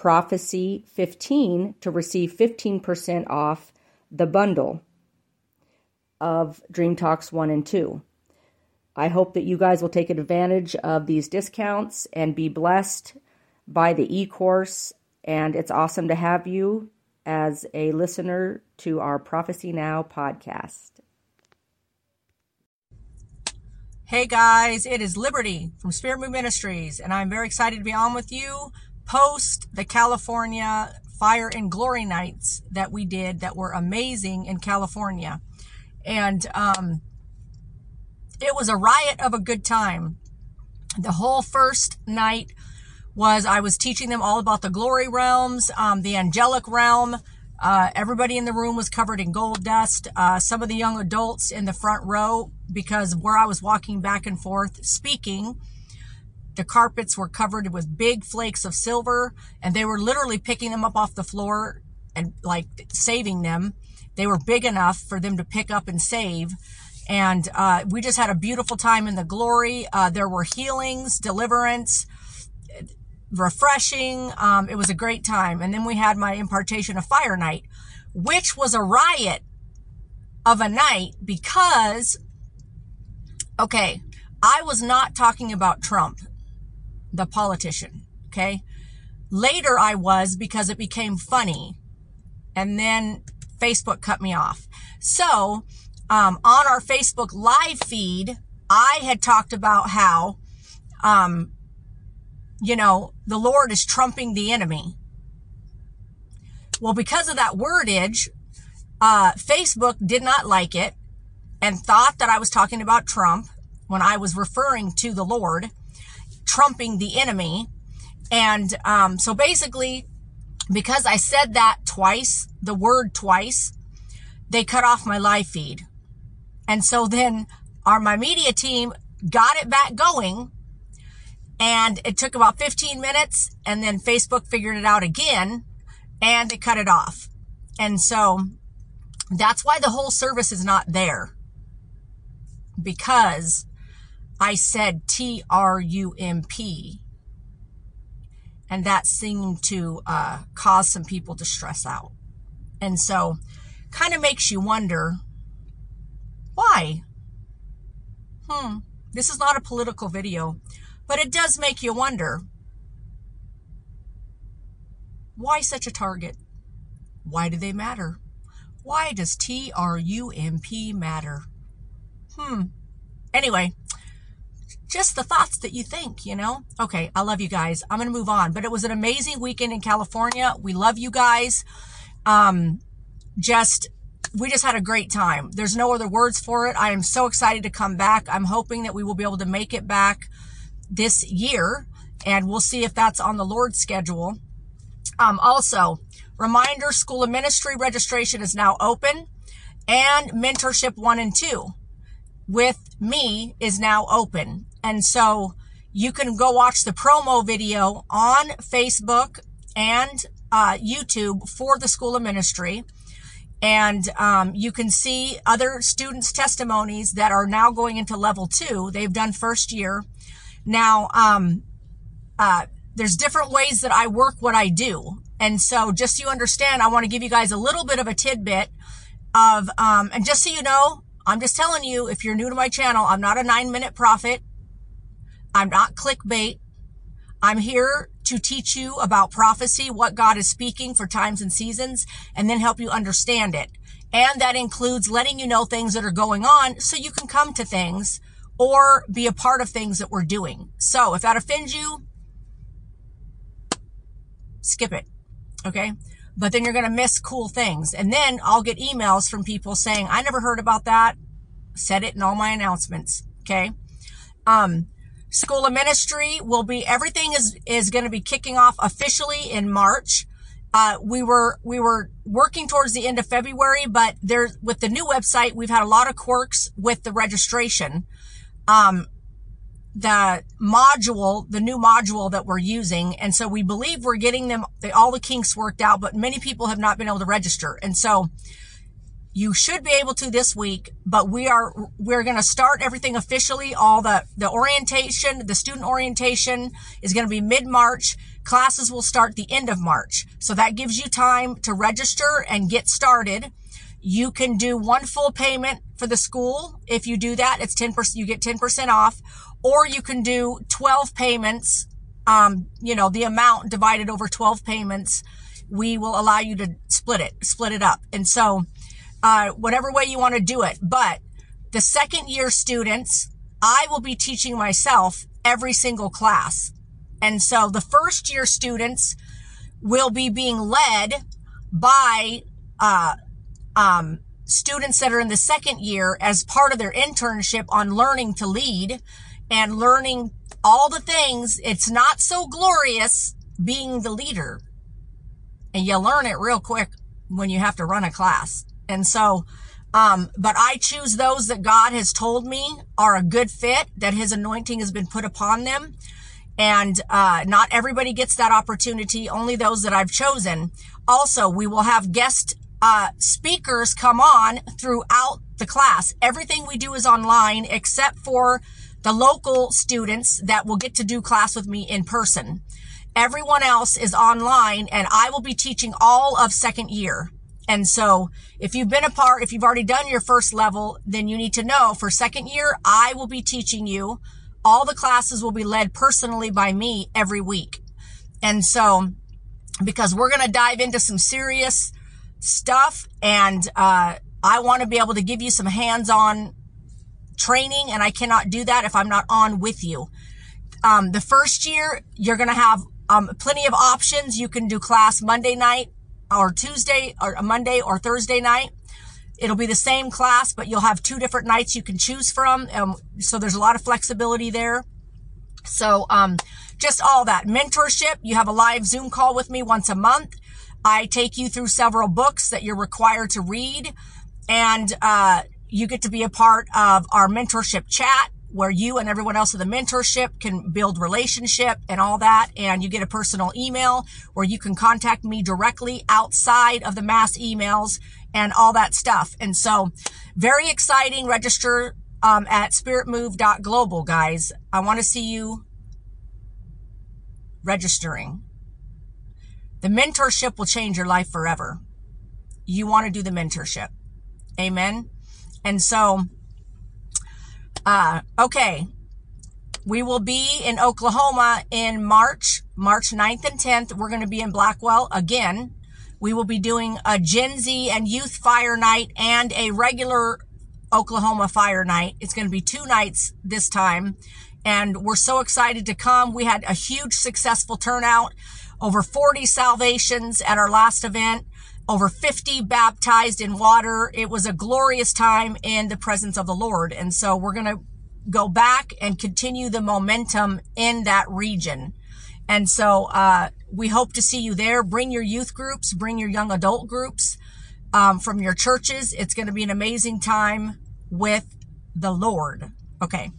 prophecy15 to receive 15% off the bundle of Dream Talks 1 and 2. I hope that you guys will take advantage of these discounts and be blessed by the e course. And it's awesome to have you as a listener to our Prophecy Now podcast. Hey guys, it is Liberty from Spirit Move Ministries, and I'm very excited to be on with you post the California Fire and Glory nights that we did that were amazing in California. And um, it was a riot of a good time. The whole first night was I was teaching them all about the glory realms, um, the angelic realm, uh, everybody in the room was covered in gold dust. Uh, some of the young adults in the front row, because where I was walking back and forth speaking, the carpets were covered with big flakes of silver, and they were literally picking them up off the floor and like saving them. They were big enough for them to pick up and save. And uh, we just had a beautiful time in the glory. Uh, there were healings, deliverance refreshing. Um, it was a great time. And then we had my impartation of fire night, which was a riot of a night because, okay, I was not talking about Trump, the politician. Okay. Later I was because it became funny. And then Facebook cut me off. So, um, on our Facebook live feed, I had talked about how, um, you know, the Lord is trumping the enemy. Well, because of that wordage, uh, Facebook did not like it and thought that I was talking about Trump when I was referring to the Lord trumping the enemy. And um, so basically, because I said that twice, the word twice, they cut off my live feed. And so then our my media team got it back going and it took about 15 minutes and then Facebook figured it out again and they cut it off. And so that's why the whole service is not there because I said T R U M P. And that seemed to uh, cause some people to stress out. And so kind of makes you wonder why? Hmm. This is not a political video. But it does make you wonder why such a target? Why do they matter? Why does T R U M P matter? Hmm. Anyway, just the thoughts that you think, you know? Okay, I love you guys. I'm going to move on. But it was an amazing weekend in California. We love you guys. Um, just, we just had a great time. There's no other words for it. I am so excited to come back. I'm hoping that we will be able to make it back this year, and we'll see if that's on the Lord's schedule. Um, also, reminder School of Ministry registration is now open, and Mentorship 1 and 2 with me is now open. And so you can go watch the promo video on Facebook and uh, YouTube for the School of Ministry. And um, you can see other students' testimonies that are now going into level two. They've done first year. Now, um, uh, there's different ways that I work what I do. And so just so you understand, I want to give you guys a little bit of a tidbit of, um, and just so you know, I'm just telling you, if you're new to my channel, I'm not a nine minute prophet. I'm not clickbait. I'm here to teach you about prophecy, what God is speaking for times and seasons, and then help you understand it. And that includes letting you know things that are going on so you can come to things or be a part of things that we're doing. So if that offends you, skip it. Okay. But then you're going to miss cool things. And then I'll get emails from people saying, I never heard about that. Said it in all my announcements. Okay. Um, School of Ministry will be, everything is, is going to be kicking off officially in March. Uh, we were, we were working towards the end of February, but there, with the new website, we've had a lot of quirks with the registration. Um, the module, the new module that we're using. And so we believe we're getting them, all the kinks worked out, but many people have not been able to register. And so you should be able to this week, but we are, we're going to start everything officially. All the, the orientation, the student orientation is going to be mid-March. Classes will start the end of March. So that gives you time to register and get started. You can do one full payment for the school. If you do that, it's 10%, you get 10% off, or you can do 12 payments. Um, you know, the amount divided over 12 payments. We will allow you to split it, split it up. And so, uh, whatever way you want to do it. But the second year students, I will be teaching myself every single class. And so the first year students will be being led by, uh, um, students that are in the second year as part of their internship on learning to lead and learning all the things. It's not so glorious being the leader. And you learn it real quick when you have to run a class. And so, um, but I choose those that God has told me are a good fit, that his anointing has been put upon them. And, uh, not everybody gets that opportunity, only those that I've chosen. Also, we will have guest, uh, speakers come on throughout the class. Everything we do is online except for the local students that will get to do class with me in person. Everyone else is online and I will be teaching all of second year. And so if you've been a part, if you've already done your first level, then you need to know for second year, I will be teaching you. All the classes will be led personally by me every week. And so because we're going to dive into some serious stuff and, uh, I want to be able to give you some hands-on training and I cannot do that if I'm not on with you. Um, the first year, you're going to have um, plenty of options. You can do class Monday night or Tuesday or Monday or Thursday night. It'll be the same class, but you'll have two different nights you can choose from. Um, so there's a lot of flexibility there. So, um, just all that mentorship. You have a live Zoom call with me once a month. I take you through several books that you're required to read and, uh, you get to be a part of our mentorship chat where you and everyone else in the mentorship can build relationship and all that. And you get a personal email where you can contact me directly outside of the mass emails and all that stuff. And so very exciting. Register um, at spiritmove.global, guys. I want to see you registering. The mentorship will change your life forever. You want to do the mentorship. Amen. And so, uh, okay. We will be in Oklahoma in March, March 9th and 10th. We're going to be in Blackwell again. We will be doing a Gen Z and youth fire night and a regular Oklahoma fire night. It's going to be two nights this time. And we're so excited to come. We had a huge successful turnout, over 40 salvations at our last event over 50 baptized in water. It was a glorious time in the presence of the Lord. And so we're going to go back and continue the momentum in that region. And so, uh, we hope to see you there. Bring your youth groups, bring your young adult groups, um, from your churches. It's going to be an amazing time with the Lord. Okay.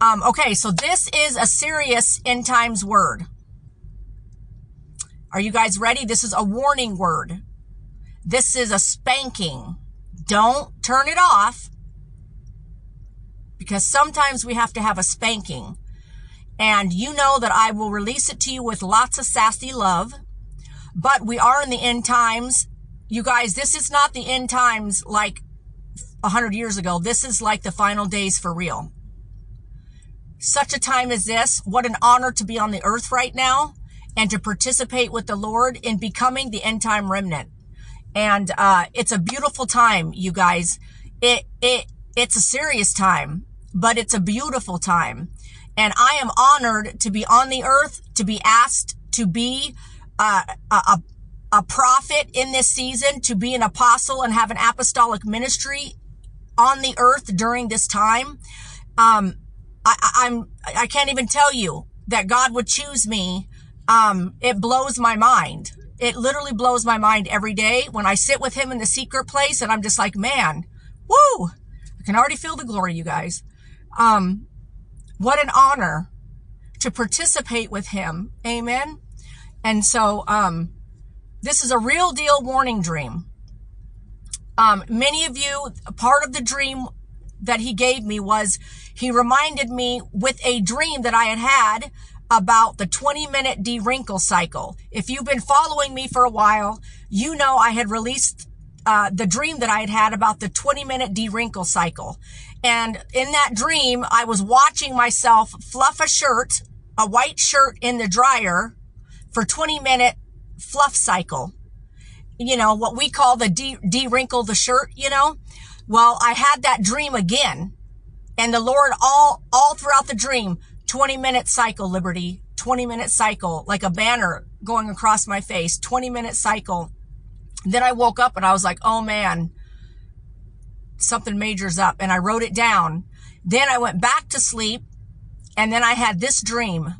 Um, okay. So this is a serious end times word. Are you guys ready? This is a warning word. This is a spanking. Don't turn it off because sometimes we have to have a spanking. And you know that I will release it to you with lots of sassy love. But we are in the end times. You guys, this is not the end times like a hundred years ago. This is like the final days for real. Such a time as this. What an honor to be on the earth right now and to participate with the Lord in becoming the end time remnant. And, uh, it's a beautiful time, you guys. It, it, it's a serious time, but it's a beautiful time. And I am honored to be on the earth, to be asked to be uh, a, a, a prophet in this season, to be an apostle and have an apostolic ministry on the earth during this time. Um, I, I'm, I can't even tell you that God would choose me. Um, it blows my mind. It literally blows my mind every day when I sit with him in the secret place and I'm just like, man, woo, I can already feel the glory, you guys. Um, what an honor to participate with him. Amen. And so, um, this is a real deal warning dream. Um, many of you, part of the dream that he gave me was he reminded me with a dream that I had had about the 20 minute de-wrinkle cycle. If you've been following me for a while, you know I had released uh, the dream that I had had about the 20 minute de-wrinkle cycle. And in that dream, I was watching myself fluff a shirt, a white shirt in the dryer for 20 minute fluff cycle. You know, what we call the de- de-wrinkle the shirt, you know? Well, I had that dream again and the Lord all, all throughout the dream, 20 minute cycle, liberty, 20 minute cycle, like a banner going across my face, 20 minute cycle. Then I woke up and I was like, oh man, something major's up. And I wrote it down. Then I went back to sleep and then I had this dream.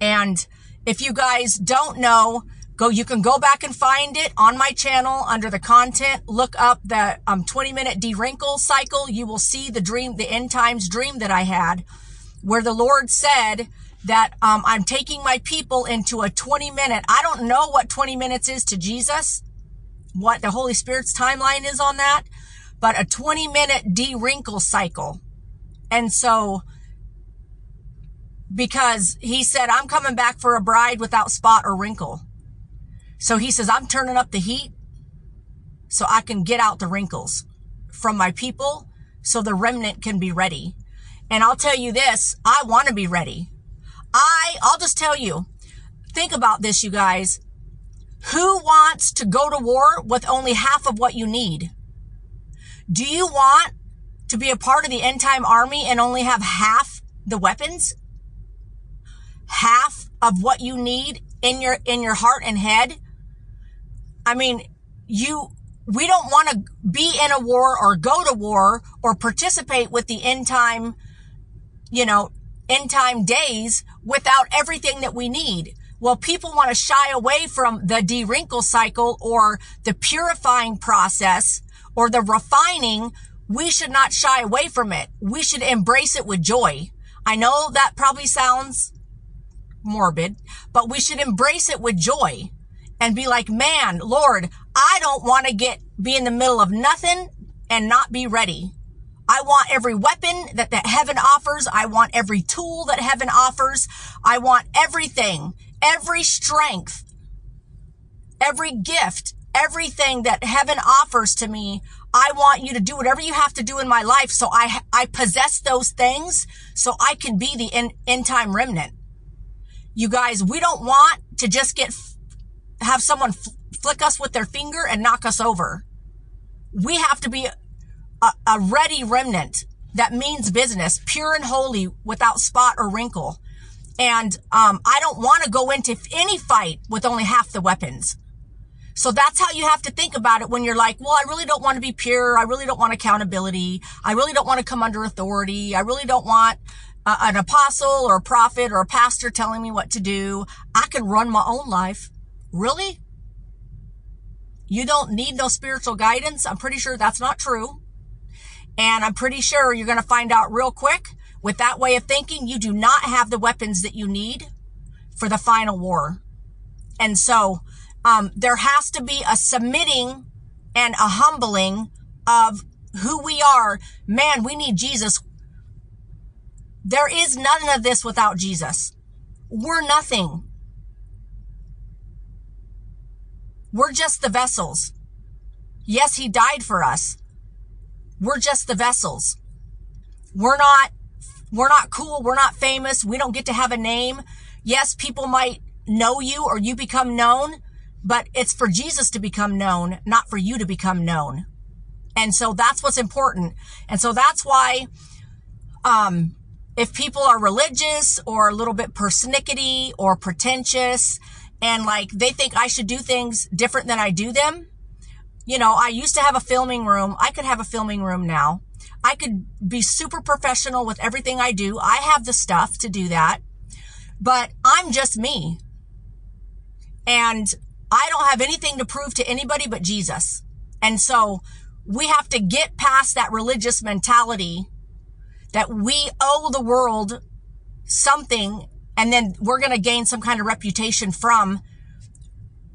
And if you guys don't know, go, you can go back and find it on my channel under the content. Look up the um, 20 minute de-wrinkle cycle. You will see the dream, the end times dream that I had where the Lord said, that um, I'm taking my people into a 20 minute. I don't know what 20 minutes is to Jesus, what the Holy Spirit's timeline is on that, but a 20 minute de-wrinkle cycle. And so, because he said, I'm coming back for a bride without spot or wrinkle. So he says, I'm turning up the heat so I can get out the wrinkles from my people so the remnant can be ready. And I'll tell you this, I want to be ready. I, I'll just tell you, think about this, you guys. Who wants to go to war with only half of what you need? Do you want to be a part of the end time army and only have half the weapons? Half of what you need in your, in your heart and head? I mean, you, we don't want to be in a war or go to war or participate with the end time, you know, end time days without everything that we need. Well, people want to shy away from the de-wrinkle cycle or the purifying process or the refining. We should not shy away from it. We should embrace it with joy. I know that probably sounds morbid, but we should embrace it with joy and be like, man, Lord, I don't want to get, be in the middle of nothing and not be ready. I want every weapon that, that heaven offers. I want every tool that heaven offers. I want everything, every strength, every gift, everything that heaven offers to me. I want you to do whatever you have to do in my life. So I, I possess those things so I can be the end, end time remnant. You guys, we don't want to just get, have someone flick us with their finger and knock us over. We have to be a, a ready remnant that means business, pure and holy, without spot or wrinkle. And um, I don't want to go into any fight with only half the weapons. So that's how you have to think about it when you're like, well, I really don't want to be pure. I really don't want accountability. I really don't want to come under authority. I really don't want uh, an apostle or a prophet or a pastor telling me what to do. I can run my own life. Really? You don't need no spiritual guidance? I'm pretty sure that's not true. And I'm pretty sure you're going to find out real quick with that way of thinking, you do not have the weapons that you need for the final war. And so, um, there has to be a submitting and a humbling of who we are. Man, we need Jesus. There is none of this without Jesus. We're nothing. We're just the vessels. Yes, he died for us. We're just the vessels. We're not, we're not cool. We're not famous. We don't get to have a name. Yes, people might know you or you become known, but it's for Jesus to become known, not for you to become known. And so that's what's important. And so that's why, um, if people are religious or a little bit persnickety or pretentious and like they think I should do things different than I do them, you know, I used to have a filming room. I could have a filming room now. I could be super professional with everything I do. I have the stuff to do that, but I'm just me. And I don't have anything to prove to anybody but Jesus. And so we have to get past that religious mentality that we owe the world something and then we're going to gain some kind of reputation from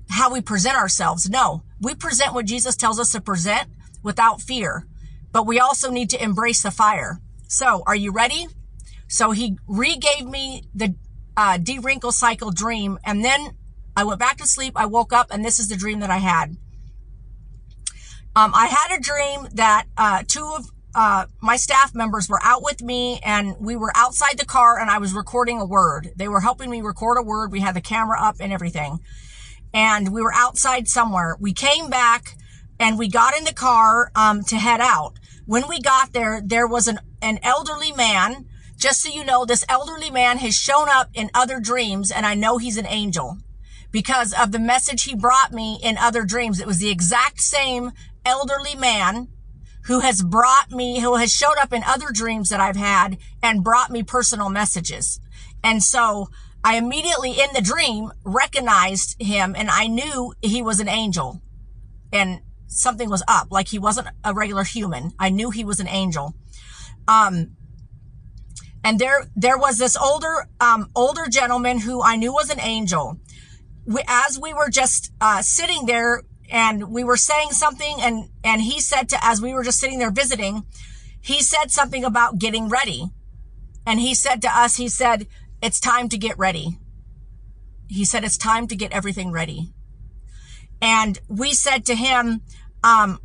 how we present ourselves. No, we present what Jesus tells us to present without fear, but we also need to embrace the fire. So are you ready? So he regave me the uh, de-wrinkle cycle dream and then I went back to sleep. I woke up and this is the dream that I had. Um, I had a dream that uh, two of uh, my staff members were out with me and we were outside the car and I was recording a word. They were helping me record a word. We had the camera up and everything. And we were outside somewhere. We came back and we got in the car um, to head out. When we got there, there was an, an elderly man. Just so you know, this elderly man has shown up in other dreams and I know he's an angel because of the message he brought me in other dreams. It was the exact same elderly man who has brought me, who has showed up in other dreams that I've had and brought me personal messages. And so I immediately in the dream recognized him and I knew he was an angel and something was up. Like he wasn't a regular human. I knew he was an angel. Um, and there, there was this older, um, older gentleman who I knew was an angel. We, as we were just, uh, sitting there and we were saying something and, and he said to, as we were just sitting there visiting, he said something about getting ready. And he said to us, he said, it's time to get ready. He said, it's time to get everything ready. And we said to him, um,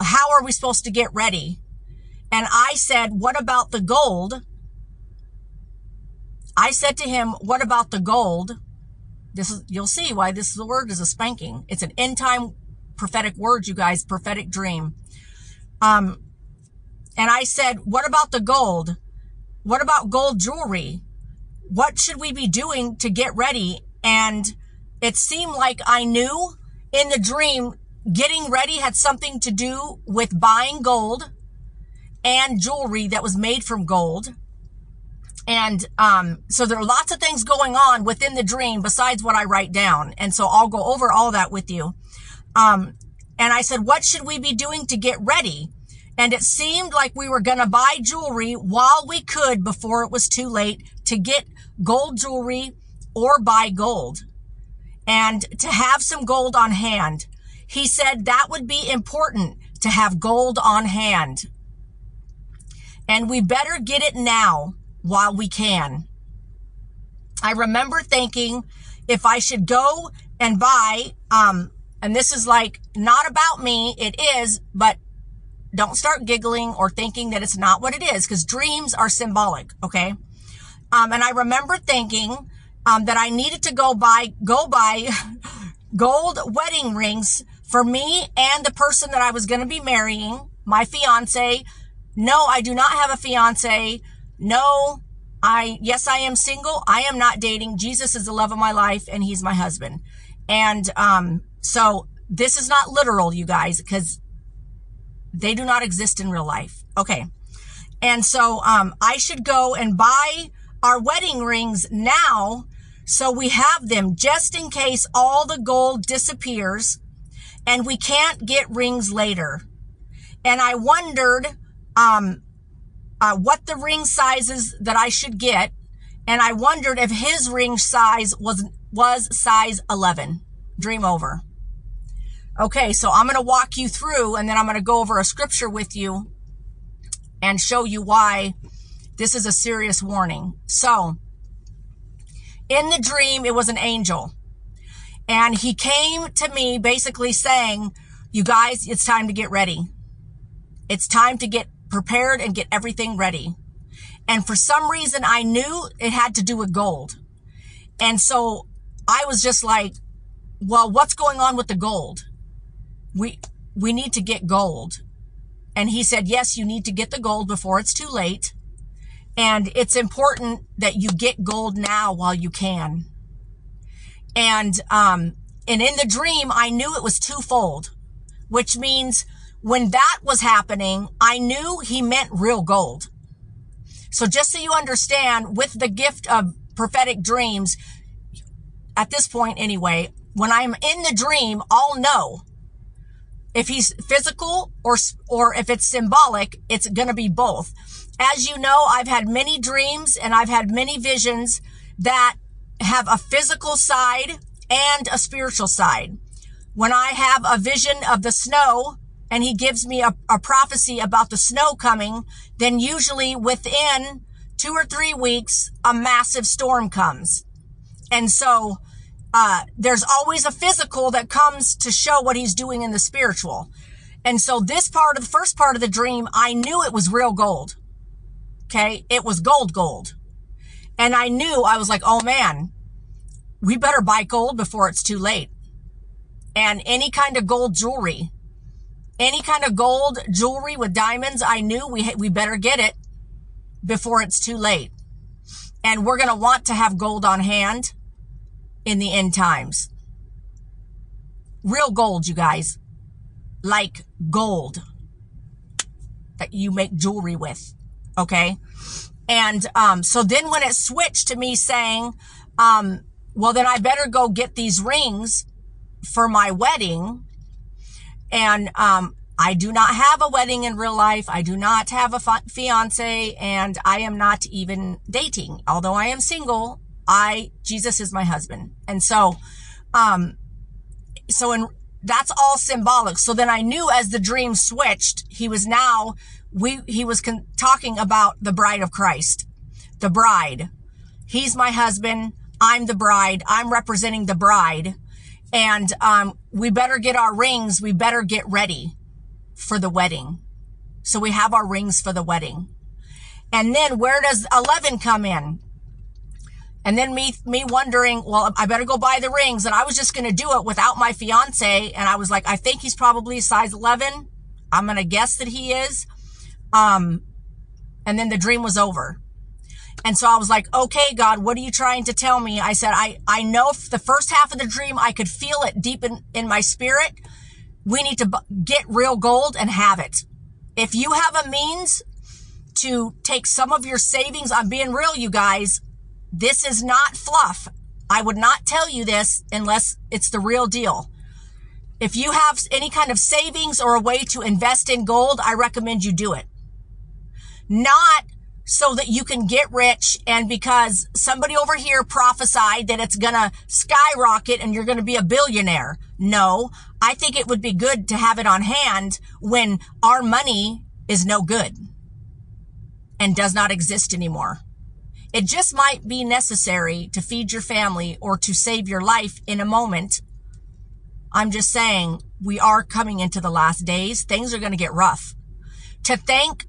how are we supposed to get ready? And I said, what about the gold? I said to him, what about the gold? This is, you'll see why this the word is a spanking. It's an end time prophetic word, you guys, prophetic dream. Um, and I said, what about the gold? What about gold jewelry? What should we be doing to get ready? And it seemed like I knew in the dream getting ready had something to do with buying gold and jewelry that was made from gold. And um, so there are lots of things going on within the dream besides what I write down. And so I'll go over all that with you. Um, and I said, what should we be doing to get ready? And it seemed like we were going to buy jewelry while we could before it was too late to get gold jewelry or buy gold and to have some gold on hand. He said that would be important to have gold on hand. And we better get it now while we can. I remember thinking if I should go and buy, um, and this is like not about me, it is, but don't start giggling or thinking that it's not what it is because dreams are symbolic. Okay. Um, and I remember thinking, um, that I needed to go buy, go buy gold wedding rings for me and the person that I was going to be marrying, my fiance. No, I do not have a fiance. No, I, yes, I am single. I am not dating. Jesus is the love of my life and he's my husband. And, um, so this is not literal, you guys, because they do not exist in real life. Okay. And so, um, I should go and buy our wedding rings now so we have them just in case all the gold disappears and we can't get rings later. And I wondered, um, uh, what the ring sizes that I should get. And I wondered if his ring size was, was size 11. Dream over. Okay. So I'm going to walk you through and then I'm going to go over a scripture with you and show you why This is a serious warning. So, in the dream, it was an angel. And he came to me basically saying, you guys, it's time to get ready. It's time to get prepared and get everything ready. And for some reason, I knew it had to do with gold. And so I was just like, well, what's going on with the gold? We, we need to get gold. And he said, yes, you need to get the gold before it's too late. And it's important that you get gold now while you can. And, um, and in the dream, I knew it was twofold, which means when that was happening, I knew he meant real gold. So just so you understand, with the gift of prophetic dreams, at this point anyway, when I'm in the dream, I'll know if he's physical or, or if it's symbolic, it's going to be both. As you know, I've had many dreams and I've had many visions that have a physical side and a spiritual side. When I have a vision of the snow and he gives me a, a prophecy about the snow coming, then usually within two or three weeks, a massive storm comes. And so, uh, there's always a physical that comes to show what he's doing in the spiritual. And so this part of the first part of the dream, I knew it was real gold. Okay. It was gold, gold. And I knew I was like, oh man, we better buy gold before it's too late. And any kind of gold jewelry, any kind of gold jewelry with diamonds, I knew we, we better get it before it's too late. And we're going to want to have gold on hand in the end times. Real gold, you guys. Like gold that you make jewelry with. Okay. And, um, so then when it switched to me saying, um, well, then I better go get these rings for my wedding. And, um, I do not have a wedding in real life. I do not have a fiance and I am not even dating. Although I am single, I, Jesus is my husband. And so, um, so in, that's all symbolic. So then I knew as the dream switched, he was now, we, he was con- talking about the bride of Christ, the bride. He's my husband. I'm the bride. I'm representing the bride. And, um, we better get our rings. We better get ready for the wedding. So we have our rings for the wedding. And then where does 11 come in? And then me, me wondering, well, I better go buy the rings. And I was just going to do it without my fiance. And I was like, I think he's probably size 11. I'm going to guess that he is. Um, and then the dream was over. And so I was like, okay, God, what are you trying to tell me? I said, I, I know the first half of the dream, I could feel it deep in, in my spirit. We need to get real gold and have it. If you have a means to take some of your savings, I'm being real, you guys, this is not fluff. I would not tell you this unless it's the real deal. If you have any kind of savings or a way to invest in gold, I recommend you do it. Not so that you can get rich and because somebody over here prophesied that it's gonna skyrocket and you're gonna be a billionaire. No, I think it would be good to have it on hand when our money is no good and does not exist anymore. It just might be necessary to feed your family or to save your life in a moment. I'm just saying we are coming into the last days. Things are going to get rough. To think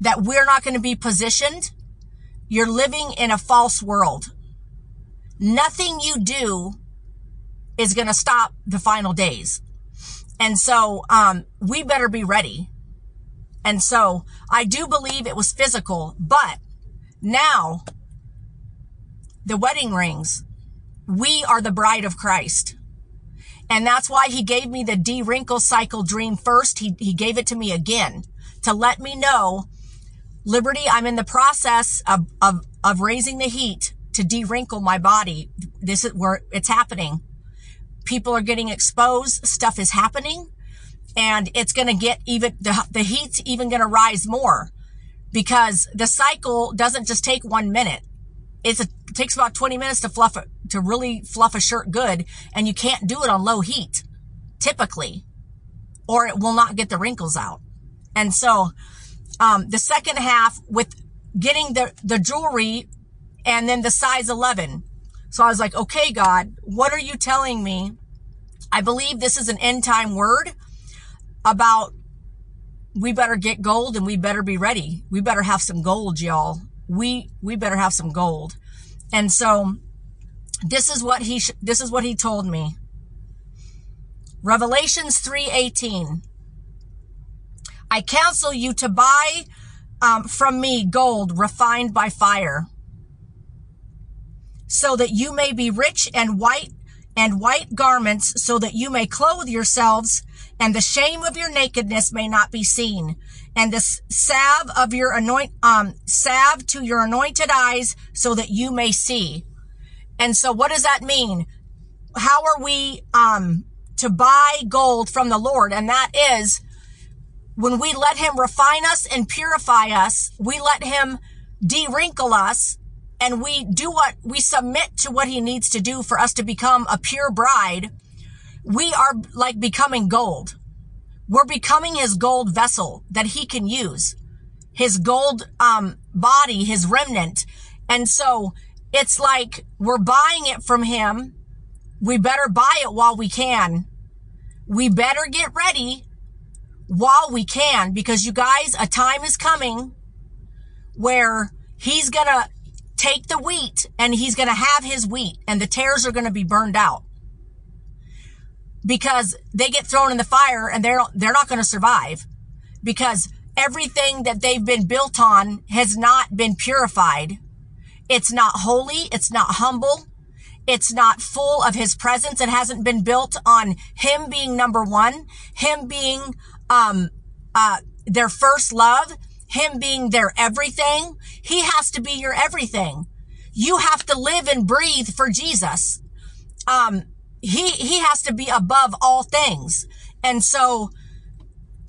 that we're not going to be positioned, you're living in a false world. Nothing you do is going to stop the final days. And so, um, we better be ready. And so I do believe it was physical, but now, the wedding rings. We are the bride of Christ. And that's why he gave me the de-wrinkle cycle dream first. He, he gave it to me again to let me know, Liberty, I'm in the process of, of, of raising the heat to de-wrinkle my body. This is where it's happening. People are getting exposed. Stuff is happening and it's going to get even, the, the heat's even going to rise more because the cycle doesn't just take one minute. A, it takes about 20 minutes to fluff it, to really fluff a shirt good. And you can't do it on low heat typically, or it will not get the wrinkles out. And so, um, the second half with, getting the, the jewelry and then the size 11. So I was like, okay, God, what are you telling me? I believe this is an end time word about we better get gold and we better be ready. We better have some gold, y'all. We, we better have some gold. And so this is what he, sh- this is what he told me. Revelations 3:18. I counsel you to buy um, from me gold refined by fire, so that you may be rich and white and white garments, so that you may clothe yourselves, and the shame of your nakedness may not be seen, and the salve of your anoint um salve to your anointed eyes, so that you may see. And so, what does that mean? How are we um to buy gold from the Lord? And that is when we let him refine us and purify us, we let him de-wrinkle us and we do what we submit to what he needs to do for us to become a pure bride. We are like becoming gold. We're becoming his gold vessel that he can use, his gold, um, body, his remnant. And so it's like we're buying it from him. We better buy it while we can. We better get ready while we can because you guys, a time is coming where he's going to take the wheat and he's going to have his wheat and the tares are going to be burned out because they get thrown in the fire and they're, they're not going to survive because everything that they've been built on has not been purified. It's not holy. It's not humble. It's not full of his presence. It hasn't been built on him being number one, him being um, uh, their first love, him being their everything. He has to be your everything. You have to live and breathe for Jesus. Um, he, he has to be above all things. And so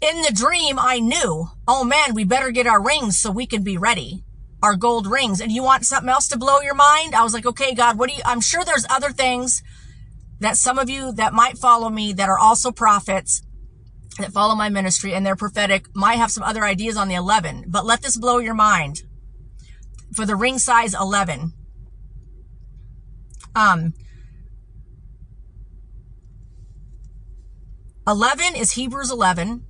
in the dream, I knew, oh man, we better get our rings so we can be ready. Our gold rings. And you want something else to blow your mind? I was like, okay, God, what do you, I'm sure there's other things that some of you that might follow me that are also prophets that follow my ministry and they're prophetic might have some other ideas on the 11, but let this blow your mind. For the ring size 11. Um, 11 is Hebrews 11,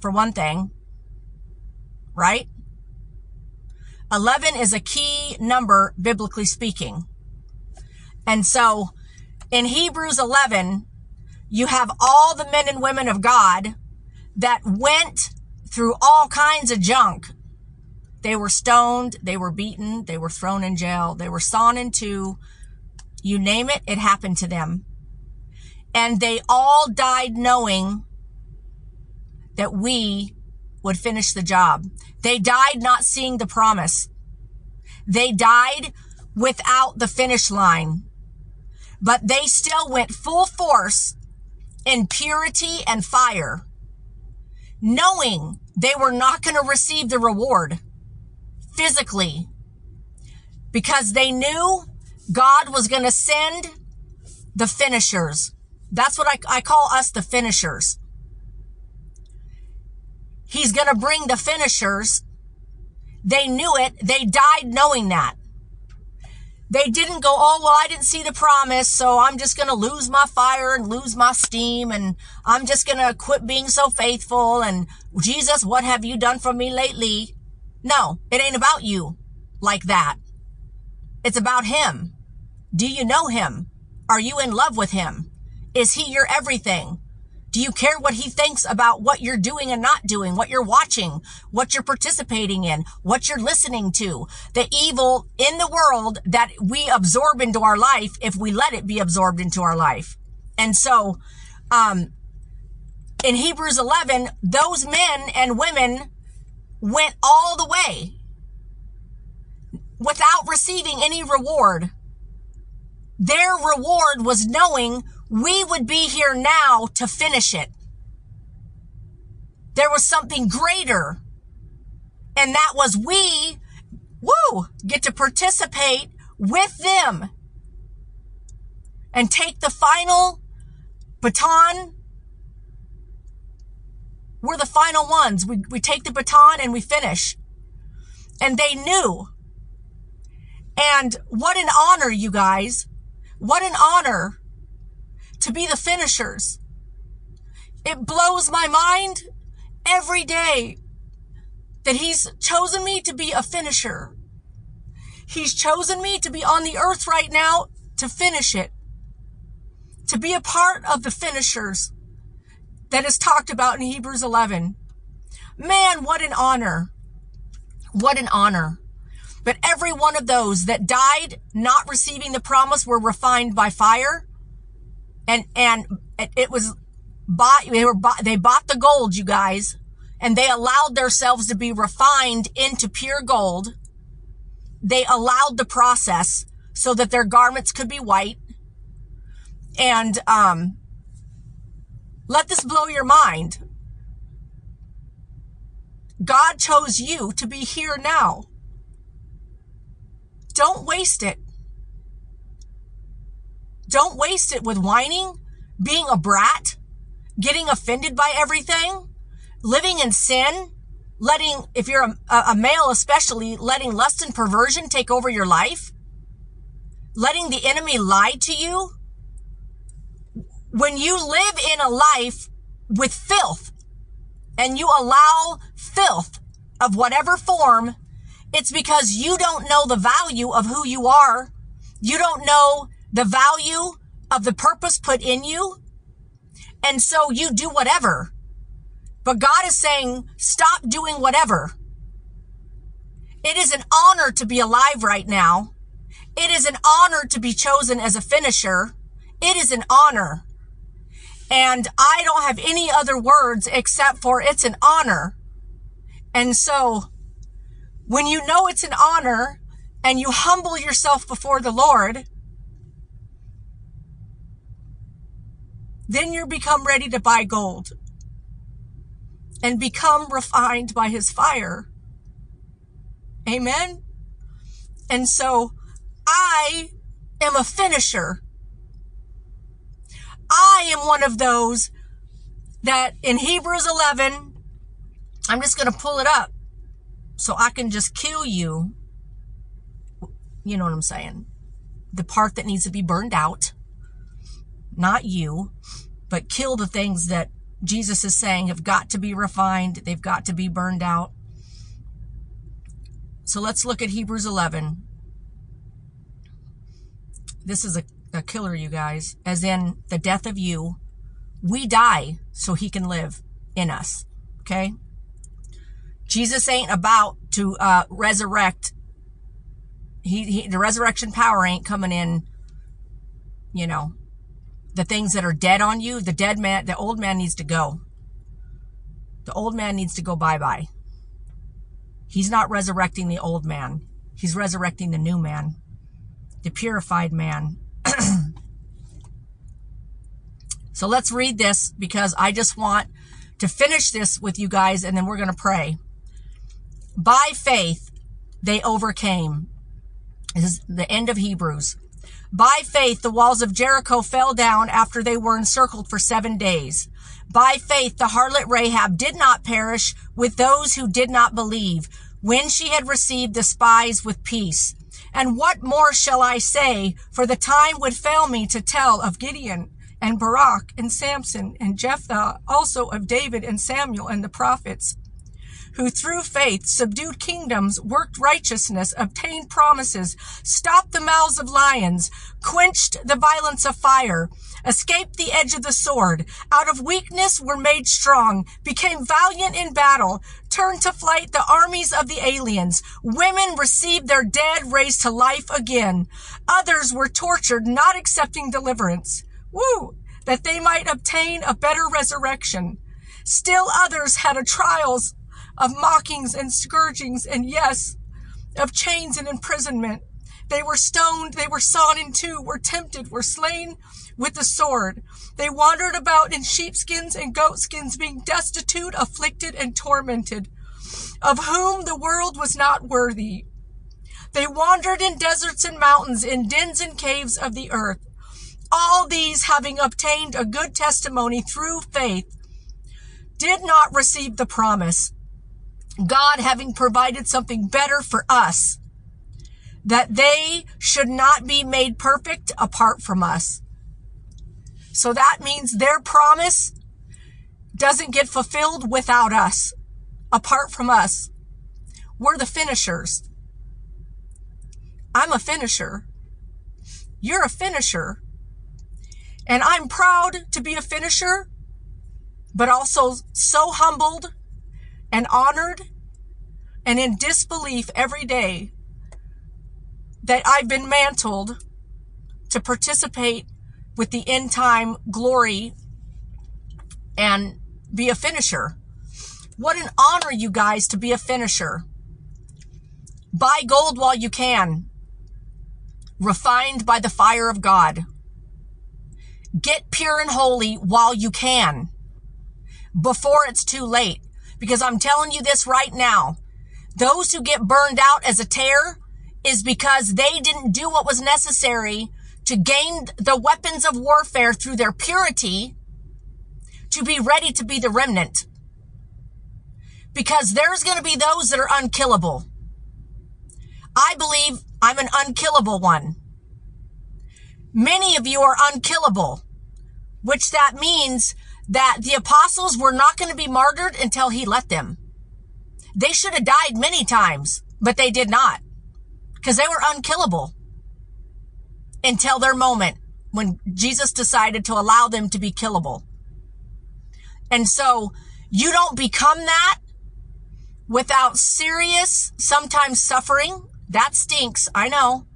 for one thing, right? 11 is a key number, biblically speaking. And so in Hebrews 11, you have all the men and women of God that went through all kinds of junk. They were stoned, they were beaten, they were thrown in jail, they were sawn in two. You name it, it happened to them. And they all died knowing that we would finish the job. They died not seeing the promise. They died without the finish line, but they still went full force in purity and fire, knowing they were not going to receive the reward physically because they knew God was going to send the finishers. That's what I, I call us the finishers. He's going to bring the finishers. They knew it. They died knowing that. They didn't go, oh, well, I didn't see the promise, so I'm just going to lose my fire and lose my steam, and I'm just going to quit being so faithful, and Jesus, what have you done for me lately? No, it ain't about you like that. It's about Him. Do you know Him? Are you in love with Him? Is He your everything? Do you care what he thinks about what you're doing and not doing, what you're watching, what you're participating in, what you're listening to, the evil in the world that we absorb into our life if we let it be absorbed into our life? And so, um, in Hebrews 11, those men and women went all the way without receiving any reward. Their reward was knowing we would be here now to finish it. There was something greater. And that was we, woo, get to participate with them and take the final baton. We're the final ones. We, we take the baton and we finish. And they knew. And what an honor, you guys. What an honor to be the finishers. It blows my mind every day that he's chosen me to be a finisher. He's chosen me to be on the earth right now to finish it, to be a part of the finishers that is talked about in Hebrews 11. Man, what an honor. What an honor. But every one of those that died not receiving the promise were refined by fire. And, and it, was bought, they were bought, they bought the gold, you guys, and they allowed themselves to be refined into pure gold. They allowed the process so that their garments could be white. And, um, let this blow your mind. God chose you to be here now. Don't waste it. Don't waste it with whining, being a brat, getting offended by everything, living in sin, letting, if you're a, a, male especially, letting lust and perversion take over your life, letting the enemy lie to you. When you live in a life with filth and you allow filth of whatever form, it's because you don't know the value of who you are. You don't know the value of the purpose put in you. And so you do whatever. But God is saying, stop doing whatever. It is an honor to be alive right now. It is an honor to be chosen as a finisher. It is an honor. And I don't have any other words except for it's an honor. And so when you know it's an honor and you humble yourself before the Lord, then you become ready to buy gold and become refined by his fire. Amen. And so I am a finisher. I am one of those that in Hebrews 11, I'm just going to pull it up so I can just kill you. You know what I'm saying? The part that needs to be burned out, not you, but kill the things that Jesus is saying have got to be refined. They've got to be burned out. So let's look at Hebrews 11. This is a, a killer, you guys, as in the death of you. We die so he can live in us. Okay. Jesus ain't about to uh, resurrect. He, he, the resurrection power ain't coming in, you know, the things that are dead on you. The dead man, the old man needs to go. The old man needs to go bye bye. He's not resurrecting the old man. He's resurrecting the new man, the purified man. so let's read this because I just want to finish this with you guys and then we're going to pray. By faith, they overcame. This is the end of Hebrews. By faith, the walls of Jericho fell down after they were encircled for seven days. By faith, the harlot Rahab did not perish with those who did not believe when she had received the spies with peace. And what more shall I say? For the time would fail me to tell of Gideon and Barak and Samson and Jephthah, also of David and Samuel and the prophets who through faith subdued kingdoms, worked righteousness, obtained promises, stopped the mouths of lions, quenched the violence of fire, escaped the edge of the sword, out of weakness were made strong, became valiant in battle, turned to flight the armies of the aliens. Women received their dead raised to life again. Others were tortured, not accepting deliverance. Woo! That they might obtain a better resurrection. Still others had a trials of mockings and scourgings, and yes, of chains and imprisonment. They were stoned, they were sawn in two, were tempted, were slain with the sword. They wandered about in sheepskins and goatskins, being destitute, afflicted, and tormented, of whom the world was not worthy. They wandered in deserts and mountains, in dens and caves of the earth. All these, having obtained a good testimony through faith, did not receive the promise God having provided something better for us, that they should not be made perfect apart from us. So that means their promise doesn't get fulfilled without us, apart from us. We're the finishers. I'm a finisher. You're a finisher. And I'm proud to be a finisher, but also so humbled and honored and in disbelief every day that I've been mantled to participate with the end time glory and be a finisher. What an honor, you guys, to be a finisher. Buy gold while you can, refined by the fire of God. Get pure and holy while you can, before it's too late. Because I'm telling you this right now. Those who get burned out as a tare is because they didn't do what was necessary to gain the weapons of warfare through their purity to be ready to be the remnant. Because there's going to be those that are unkillable. I believe I'm an unkillable one. Many of you are unkillable, which that means that the apostles were not going to be martyred until he let them. They should have died many times, but they did not because they were unkillable until their moment when Jesus decided to allow them to be killable. And so you don't become that without serious, sometimes suffering. That stinks. I know.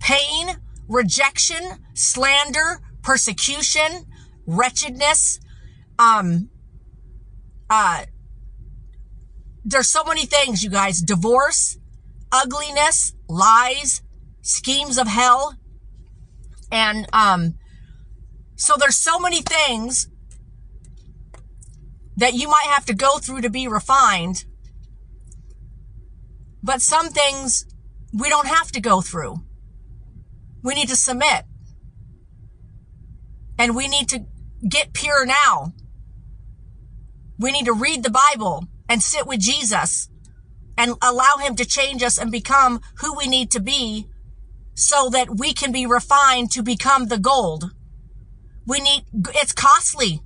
Pain, rejection, slander, persecution, wretchedness. Um, uh, there's so many things, you guys. Divorce, ugliness, lies, schemes of hell. And, um, so there's so many things that you might have to go through to be refined. But some things we don't have to go through. We need to submit. And we need to get pure now. We need to read the Bible and sit with Jesus and allow him to change us and become who we need to be so that we can be refined to become the gold. We need, it's costly.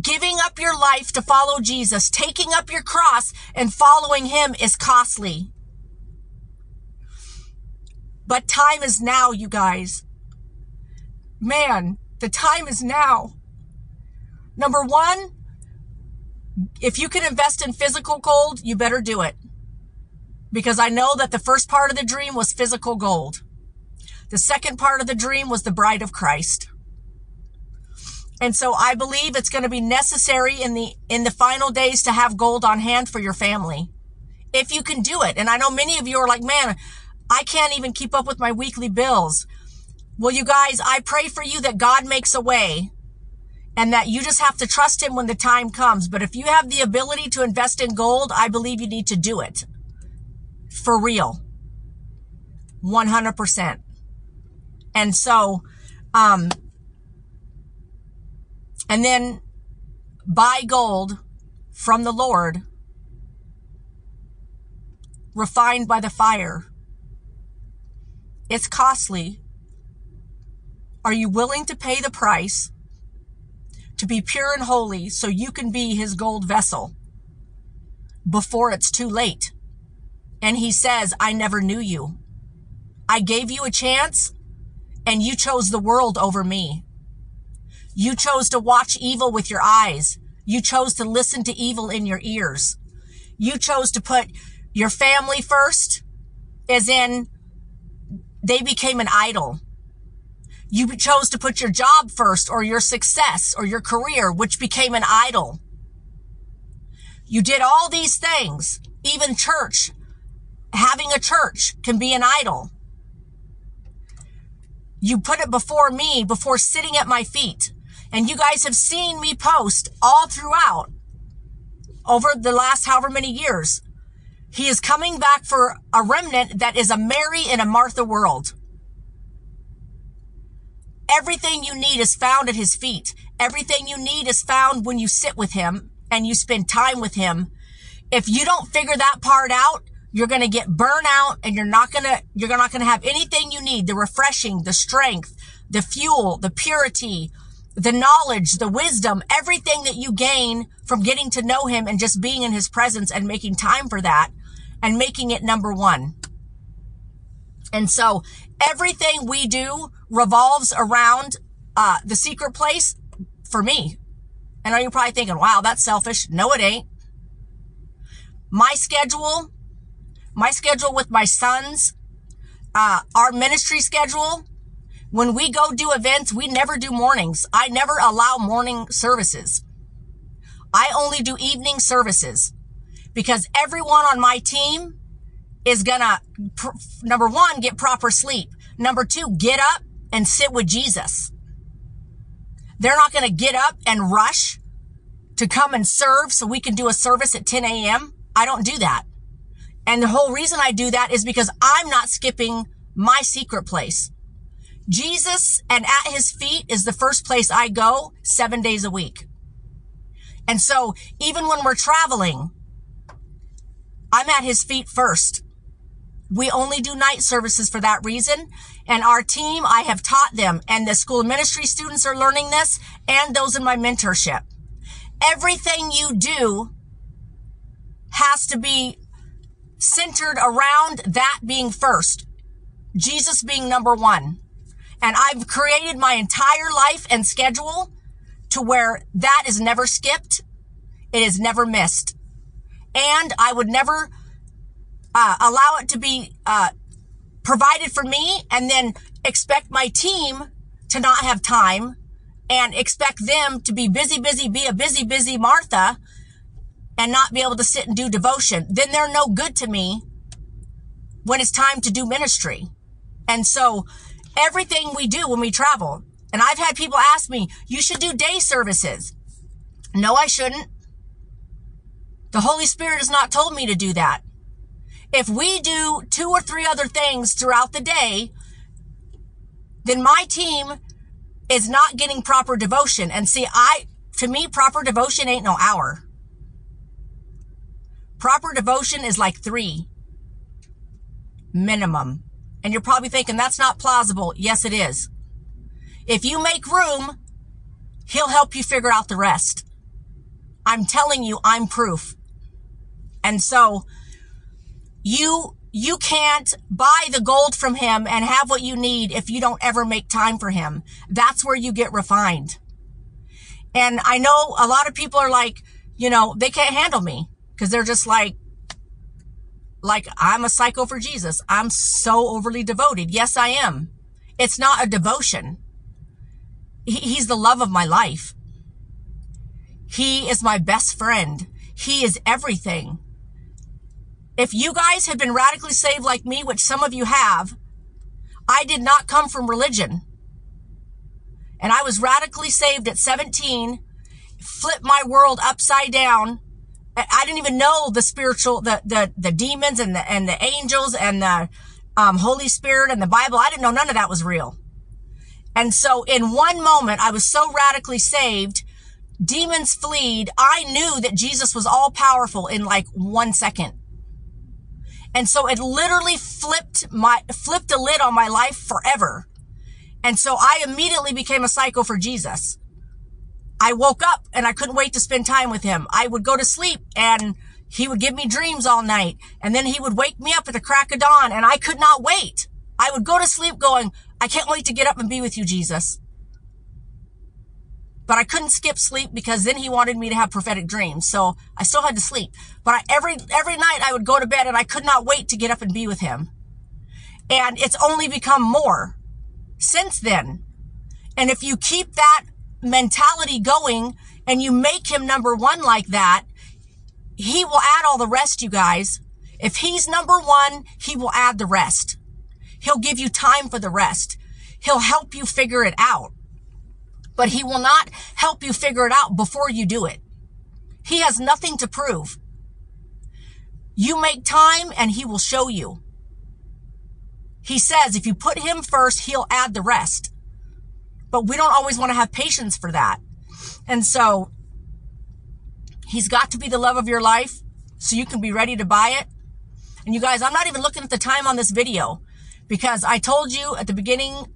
Giving up your life to follow Jesus, taking up your cross and following him is costly. But time is now, you guys. Man, the time is now. Number one, if you can invest in physical gold, you better do it. Because I know that the first part of the dream was physical gold. The second part of the dream was the bride of Christ. And so I believe it's going to be necessary in the, in the final days to have gold on hand for your family. If you can do it. And I know many of you are like, man, I can't even keep up with my weekly bills. Well, you guys, I pray for you that God makes a way and that you just have to trust him when the time comes. But if you have the ability to invest in gold, I believe you need to do it. For real. 100%. And so, um, and then buy gold from the Lord, refined by the fire. It's costly. Are you willing to pay the price to be pure and holy so you can be his gold vessel before it's too late? And he says, I never knew you. I gave you a chance and you chose the world over me. You chose to watch evil with your eyes. You chose to listen to evil in your ears. You chose to put your family first, as in they became an idol. You chose to put your job first or your success or your career, which became an idol. You did all these things. Even church, having a church can be an idol. You put it before me, before sitting at my feet. And you guys have seen me post all throughout over the last however many years. He is coming back for a remnant that is a Mary and a Martha world. Everything you need is found at his feet. Everything you need is found when you sit with him and you spend time with him. If you don't figure that part out, you're going to get burnout and you're not going to, you're not going to have anything you need. The refreshing, the strength, the fuel, the purity, the knowledge, the wisdom, everything that you gain from getting to know him and just being in his presence and making time for that and making it number one. And so everything we do revolves around uh, the secret place for me. And are you probably thinking, wow, that's selfish. No, it ain't. My schedule, my schedule with my sons, uh, our ministry schedule, when we go do events, we never do mornings. I never allow morning services. I only do evening services because everyone on my team is gonna, number one, get proper sleep. Number two, get up and sit with Jesus. They're not gonna get up and rush to come and serve so we can do a service at 10 a.m. I don't do that. And the whole reason I do that is because I'm not skipping my secret place. Jesus and at his feet is the first place I go seven days a week. And so even when we're traveling, I'm at his feet first. We only do night services for that reason. And our team, I have taught them and the school ministry students are learning this and those in my mentorship. Everything you do has to be centered around that being first. Jesus being number one. And I've created my entire life and schedule to where that is never skipped. It is never missed. And I would never uh, allow it to be uh, provided for me and then expect my team to not have time and expect them to be busy, busy, be a busy, busy Martha and not be able to sit and do devotion. Then they're no good to me when it's time to do ministry. And so everything we do when we travel. And I've had people ask me, you should do day services. No, I shouldn't. The Holy Spirit has not told me to do that. If we do two or three other things throughout the day, then my team is not getting proper devotion. And see, I, to me, proper devotion ain't no hour. Proper devotion is like three minimum. And you're probably thinking that's not plausible. Yes, it is. If you make room, he'll help you figure out the rest. I'm telling you, I'm proof. And so you, you can't buy the gold from him and have what you need if you don't ever make time for him. That's where you get refined. And I know a lot of people are like, you know, they can't handle me because they're just like, like I'm a psycho for Jesus. I'm so overly devoted. Yes, I am. It's not a devotion. He's the love of my life. He is my best friend. He is everything. If you guys have been radically saved like me, which some of you have, I did not come from religion. And I was radically saved at 17, flipped my world upside down, I didn't even know the spiritual, the, the, the demons and the, and the angels and the, um, Holy Spirit and the Bible. I didn't know none of that was real. And so in one moment, I was so radically saved. Demons fleed. I knew that Jesus was all powerful in like one second. And so it literally flipped my, flipped a lid on my life forever. And so I immediately became a psycho for Jesus. I woke up and I couldn't wait to spend time with him. I would go to sleep and he would give me dreams all night. And then he would wake me up at the crack of dawn and I could not wait. I would go to sleep going, I can't wait to get up and be with you, Jesus. But I couldn't skip sleep because then he wanted me to have prophetic dreams. So I still had to sleep. But I, every, every night I would go to bed and I could not wait to get up and be with him. And it's only become more since then. And if you keep that mentality going and you make him number one like that, he will add all the rest, you guys. If he's number one, he will add the rest. He'll give you time for the rest. He'll help you figure it out. But he will not help you figure it out before you do it. He has nothing to prove. You make time and he will show you. He says if you put him first, he'll add the rest but we don't always want to have patience for that. And so he's got to be the love of your life. so you can be ready to buy it. And you guys, I'm not even looking at the time on this video because I told you at the beginning,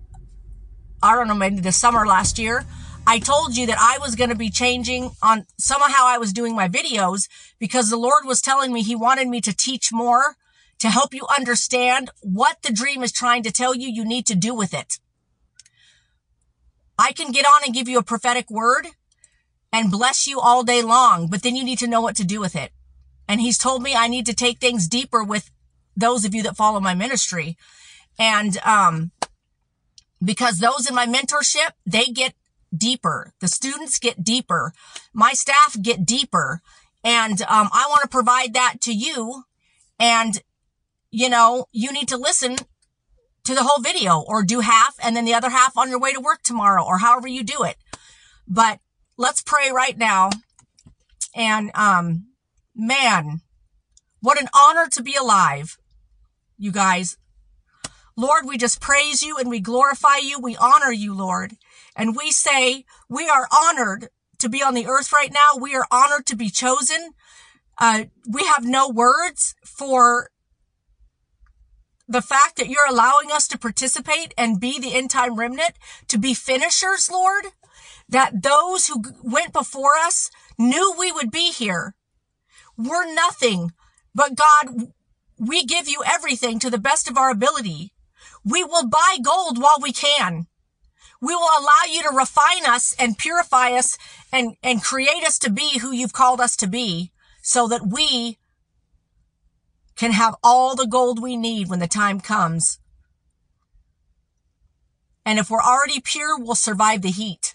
I don't know, maybe the summer last year, I told you that I was going to be changing on somehow I was doing my videos because the Lord was telling me he wanted me to teach more to help you understand what the dream is trying to tell you you need to do with it. I can get on and give you a prophetic word and bless you all day long, but then you need to know what to do with it. And he's told me I need to take things deeper with those of you that follow my ministry. And, um, because those in my mentorship, they get deeper. The students get deeper. My staff get deeper. And, um, I want to provide that to you. And, you know, you need to listen to the whole video or do half and then the other half on your way to work tomorrow or however you do it. But let's pray right now. And, um, man, what an honor to be alive, you guys. Lord, we just praise you and we glorify you. We honor you, Lord. And we say we are honored to be on the earth right now. We are honored to be chosen. Uh, we have no words for the fact that you're allowing us to participate and be the end time remnant, to be finishers, Lord, that those who went before us knew we would be here. We're nothing, but God, we give you everything to the best of our ability. We will buy gold while we can. We will allow you to refine us and purify us and, and create us to be who you've called us to be so that we can have all the gold we need when the time comes. And if we're already pure, we'll survive the heat.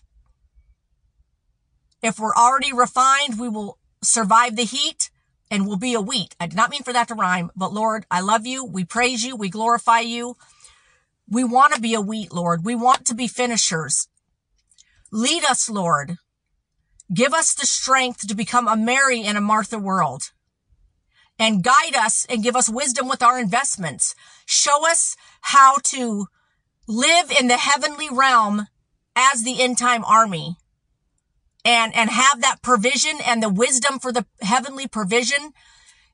If we're already refined, we will survive the heat and will be a wheat. I did not mean for that to rhyme, but Lord, I love you. We praise you. We glorify you. We want to be a wheat, Lord. We want to be finishers. Lead us, Lord. Give us the strength to become a Mary in a Martha world and guide us and give us wisdom with our investments. Show us how to live in the heavenly realm as the end time army and, and have that provision and the wisdom for the heavenly provision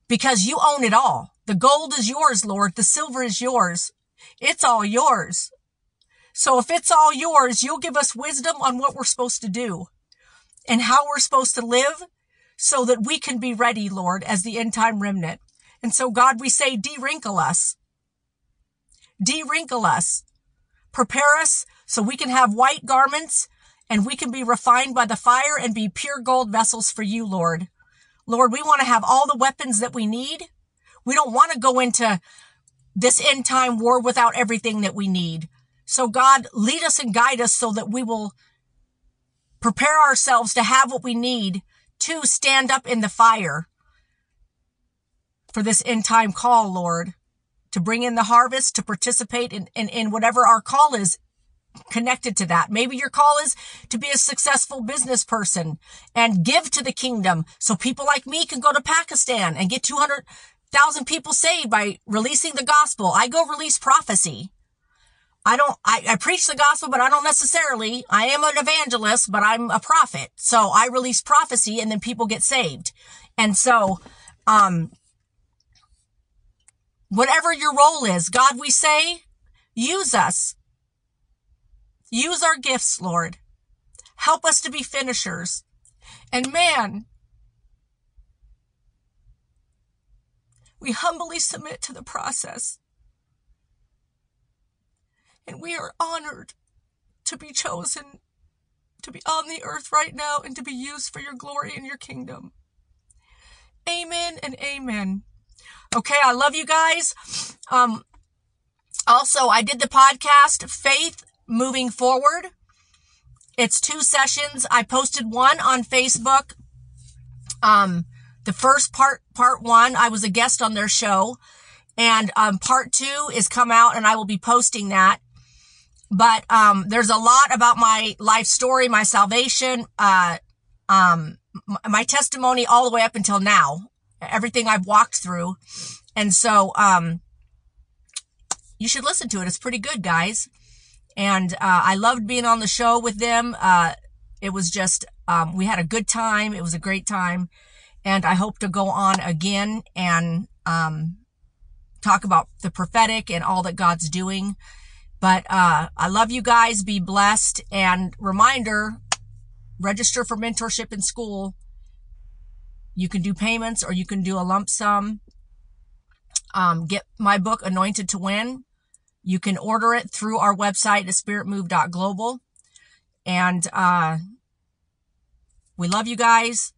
because you own it all. The gold is yours, Lord. The silver is yours. It's all yours. So if it's all yours, you'll give us wisdom on what we're supposed to do and how we're supposed to live so that we can be ready, Lord, as the end time remnant. And so God, we say, de-wrinkle us. De-wrinkle us. Prepare us so we can have white garments and we can be refined by the fire and be pure gold vessels for you, Lord. Lord, we want to have all the weapons that we need. We don't want to go into this end time war without everything that we need. So God, lead us and guide us so that we will prepare ourselves to have what we need to stand up in the fire for this end time call, Lord, to bring in the harvest, to participate in, in, in whatever our call is connected to that. Maybe your call is to be a successful business person and give to the kingdom so people like me can go to Pakistan and get 200,000 people saved by releasing the gospel. I go release prophecy. I don't, I, I preach the gospel, but I don't necessarily, I am an evangelist, but I'm a prophet. So I release prophecy and then people get saved. And so, um, whatever your role is, God, we say, use us. Use our gifts, Lord. Help us to be finishers. And man, we humbly submit to the process. And we are honored to be chosen to be on the earth right now and to be used for your glory and your kingdom. Amen and amen. Okay, I love you guys. Um, also, I did the podcast Faith Moving Forward. It's two sessions. I posted one on Facebook. Um, the first part, part one, I was a guest on their show. And um, part two is come out and I will be posting that. But um, there's a lot about my life story, my salvation, uh, um, my testimony all the way up until now, everything I've walked through. And so um, you should listen to it. It's pretty good, guys. And uh, I loved being on the show with them. Uh, it was just, um, we had a good time. It was a great time. And I hope to go on again and, um, talk about the prophetic and all that God's doing. But, uh, I love you guys. Be blessed. And reminder, register for mentorship in school. You can do payments or you can do a lump sum. Um, get my book, Anointed to Win. You can order it through our website at spiritmove.global. And, uh, we love you guys.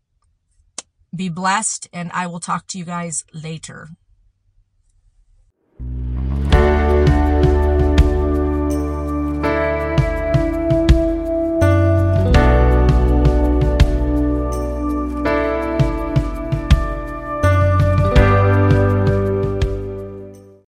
Be blessed and I will talk to you guys later.